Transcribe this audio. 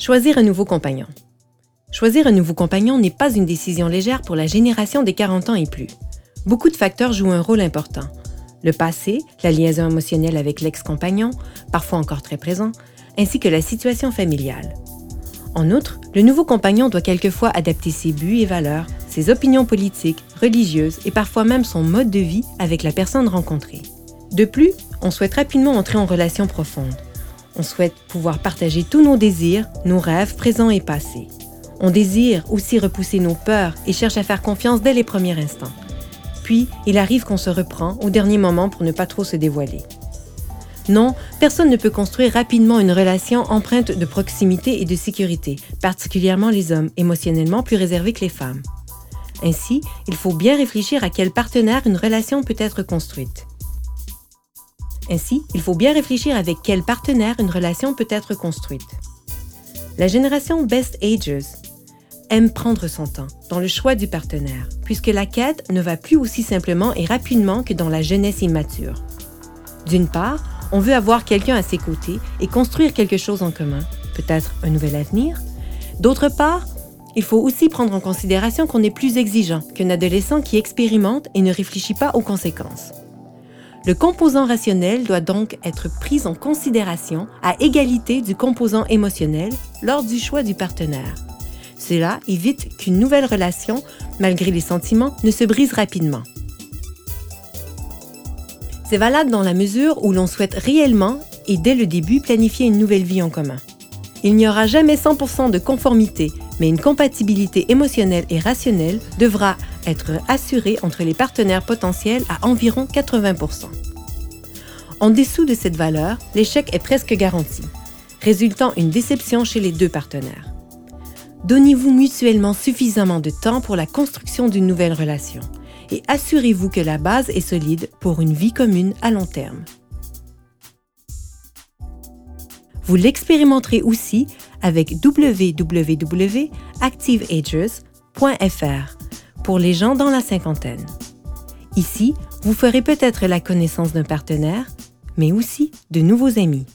Choisir un nouveau compagnon. Choisir un nouveau compagnon n'est pas une décision légère pour la génération des 40 ans et plus. Beaucoup de facteurs jouent un rôle important. Le passé, la liaison émotionnelle avec l'ex-compagnon, parfois encore très présent, ainsi que la situation familiale. En outre, le nouveau compagnon doit quelquefois adapter ses buts et valeurs, ses opinions politiques, religieuses et parfois même son mode de vie avec la personne rencontrée. De plus, on souhaite rapidement entrer en relation profonde. On souhaite pouvoir partager tous nos désirs, nos rêves présents et passés. On désire aussi repousser nos peurs et cherche à faire confiance dès les premiers instants. Puis, il arrive qu'on se reprend au dernier moment pour ne pas trop se dévoiler. Non, personne ne peut construire rapidement une relation empreinte de proximité et de sécurité, particulièrement les hommes, émotionnellement plus réservés que les femmes. Ainsi, il faut bien réfléchir à quel partenaire une relation peut être construite. Ainsi, il faut bien réfléchir avec quel partenaire une relation peut être construite. La génération Best Ages aime prendre son temps dans le choix du partenaire, puisque la quête ne va plus aussi simplement et rapidement que dans la jeunesse immature. D'une part, on veut avoir quelqu'un à ses côtés et construire quelque chose en commun, peut-être un nouvel avenir. D'autre part, il faut aussi prendre en considération qu'on est plus exigeant qu'un adolescent qui expérimente et ne réfléchit pas aux conséquences. Le composant rationnel doit donc être pris en considération à égalité du composant émotionnel lors du choix du partenaire. Cela évite qu'une nouvelle relation, malgré les sentiments, ne se brise rapidement. C'est valable dans la mesure où l'on souhaite réellement et dès le début planifier une nouvelle vie en commun. Il n'y aura jamais 100% de conformité, mais une compatibilité émotionnelle et rationnelle devra être assurée entre les partenaires potentiels à environ 80%. En dessous de cette valeur, l'échec est presque garanti, résultant une déception chez les deux partenaires. Donnez-vous mutuellement suffisamment de temps pour la construction d'une nouvelle relation et assurez-vous que la base est solide pour une vie commune à long terme. Vous l'expérimenterez aussi avec www.activeagers.fr pour les gens dans la cinquantaine. Ici, vous ferez peut-être la connaissance d'un partenaire, mais aussi de nouveaux amis.